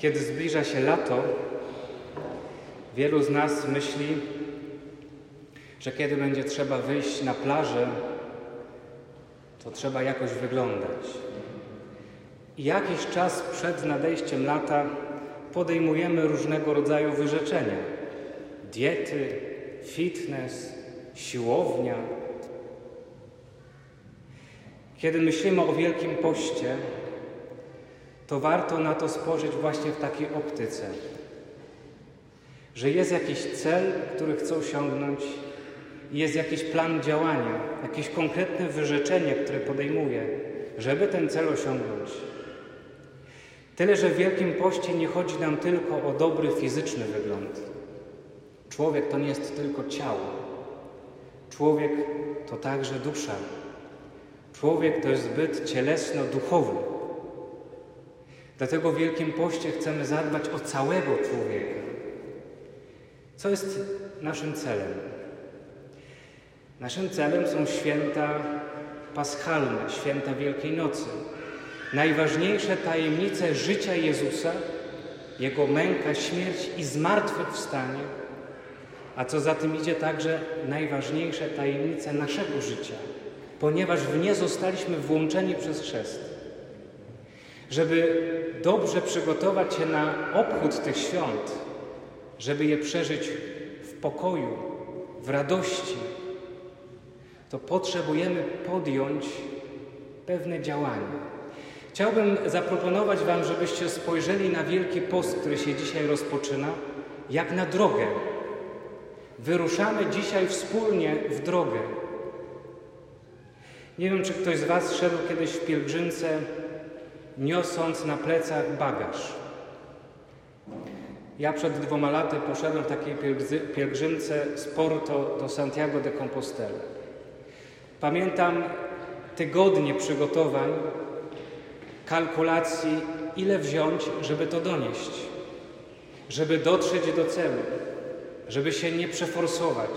Kiedy zbliża się lato, wielu z nas myśli, że kiedy będzie trzeba wyjść na plażę, to trzeba jakoś wyglądać. I jakiś czas przed nadejściem lata podejmujemy różnego rodzaju wyrzeczenia: diety, fitness, siłownia. Kiedy myślimy o Wielkim Poście, to warto na to spojrzeć właśnie w takiej optyce, że jest jakiś cel, który chcę osiągnąć, jest jakiś plan działania, jakieś konkretne wyrzeczenie, które podejmuję, żeby ten cel osiągnąć. Tyle, że w Wielkim Poście nie chodzi nam tylko o dobry fizyczny wygląd. Człowiek to nie jest tylko ciało. Człowiek to także dusza. Człowiek to jest byt cielesno-duchowy. Dlatego w Wielkim Poście chcemy zadbać o całego człowieka. Co jest naszym celem? Naszym celem są święta paschalne, święta Wielkiej Nocy. Najważniejsze tajemnice życia Jezusa, Jego męka, śmierć i zmartwychwstanie, a co za tym idzie także najważniejsze tajemnice naszego życia, ponieważ w nie zostaliśmy włączeni przez chrzest. Żeby dobrze przygotować się na obchód tych świąt, żeby je przeżyć w pokoju, w radości, to potrzebujemy podjąć pewne działania. Chciałbym zaproponować Wam, żebyście spojrzeli na Wielki Post, który się dzisiaj rozpoczyna, jak na drogę. Wyruszamy dzisiaj wspólnie w drogę. Nie wiem, czy ktoś z Was szedł kiedyś w pielgrzymce, niosąc na plecach bagaż. Ja przed dwoma laty poszedłem w takiej pielgrzymce z Porto do Santiago de Compostela. Pamiętam tygodnie przygotowań, kalkulacji, ile wziąć, żeby to donieść, żeby dotrzeć do celu, żeby się nie przeforsować,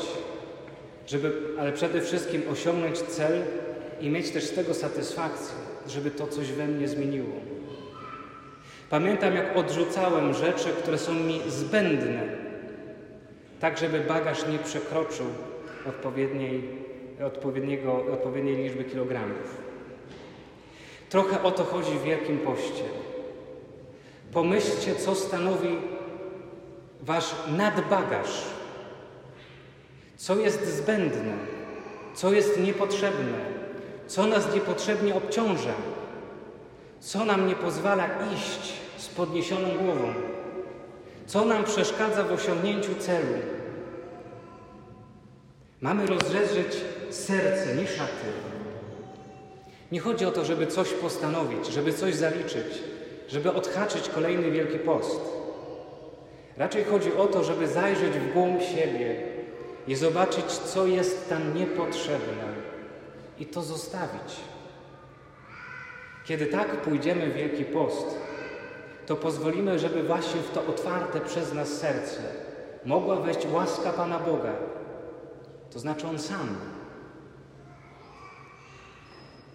żeby, ale przede wszystkim osiągnąć cel i mieć też z tego satysfakcję, żeby to coś we mnie zmieniło. Pamiętam, jak odrzucałem rzeczy, które są mi zbędne, tak żeby bagaż nie przekroczył odpowiedniej, odpowiedniego, odpowiedniej liczby kilogramów. Trochę o to chodzi w Wielkim Poście. Pomyślcie, co stanowi wasz nadbagaż. Co jest zbędne, co jest niepotrzebne, co nas niepotrzebnie obciąża, co nam nie pozwala iść z podniesioną głową, co nam przeszkadza w osiągnięciu celu. Mamy rozrzeć serce, nie szaty. Nie chodzi o to, żeby coś postanowić, żeby coś zaliczyć, żeby odhaczyć kolejny Wielki Post. Raczej chodzi o to, żeby zajrzeć w głąb siebie i zobaczyć, co jest tam niepotrzebne i to zostawić. Kiedy tak pójdziemy w Wielki Post, to pozwolimy, żeby właśnie w to otwarte przez nas serce mogła wejść łaska Pana Boga, to znaczy On sam.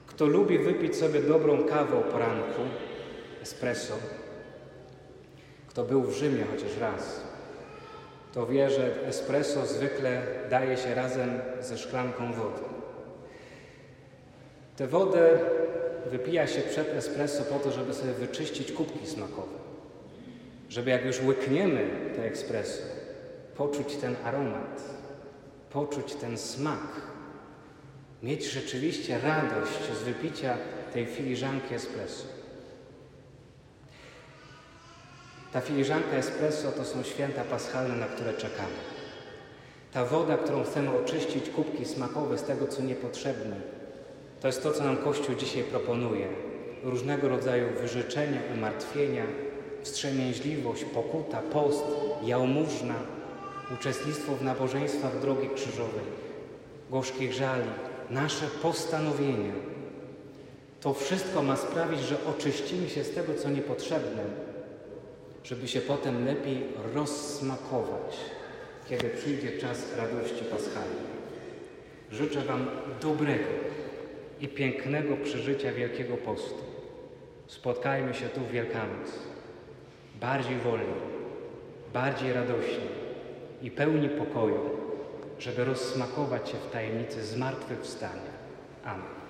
Kto lubi wypić sobie dobrą kawę o poranku, espresso, kto był w Rzymie chociaż raz, to wie, że espresso zwykle daje się razem ze szklanką wody. Tę wodę wypija się przed espresso po to, żeby sobie wyczyścić kubki smakowe. Żeby jak już łykniemy te espresso, poczuć ten aromat, poczuć ten smak, mieć rzeczywiście radość z wypicia tej filiżanki espresso. Ta filiżanka espresso to są święta paschalne, na które czekamy. Ta woda, którą chcemy oczyścić kubki smakowe z tego, co niepotrzebne, to jest to, co nam Kościół dzisiaj proponuje. Różnego rodzaju wyrzeczenia, umartwienia, wstrzemięźliwość, pokuta, post, jałmużna, uczestnictwo w nabożeństwach drogi krzyżowej, gorzkich żali, nasze postanowienia. To wszystko ma sprawić, że oczyścimy się z tego, co niepotrzebne, żeby się potem lepiej rozsmakować, kiedy przyjdzie czas radości paschalnej. Życzę Wam dobrego i pięknego przeżycia Wielkiego Postu. Spotkajmy się tu w Wielkanoc. bardziej wolni, bardziej radośni i pełni pokoju, żeby rozsmakować się w tajemnicy zmartwychwstania. Amen.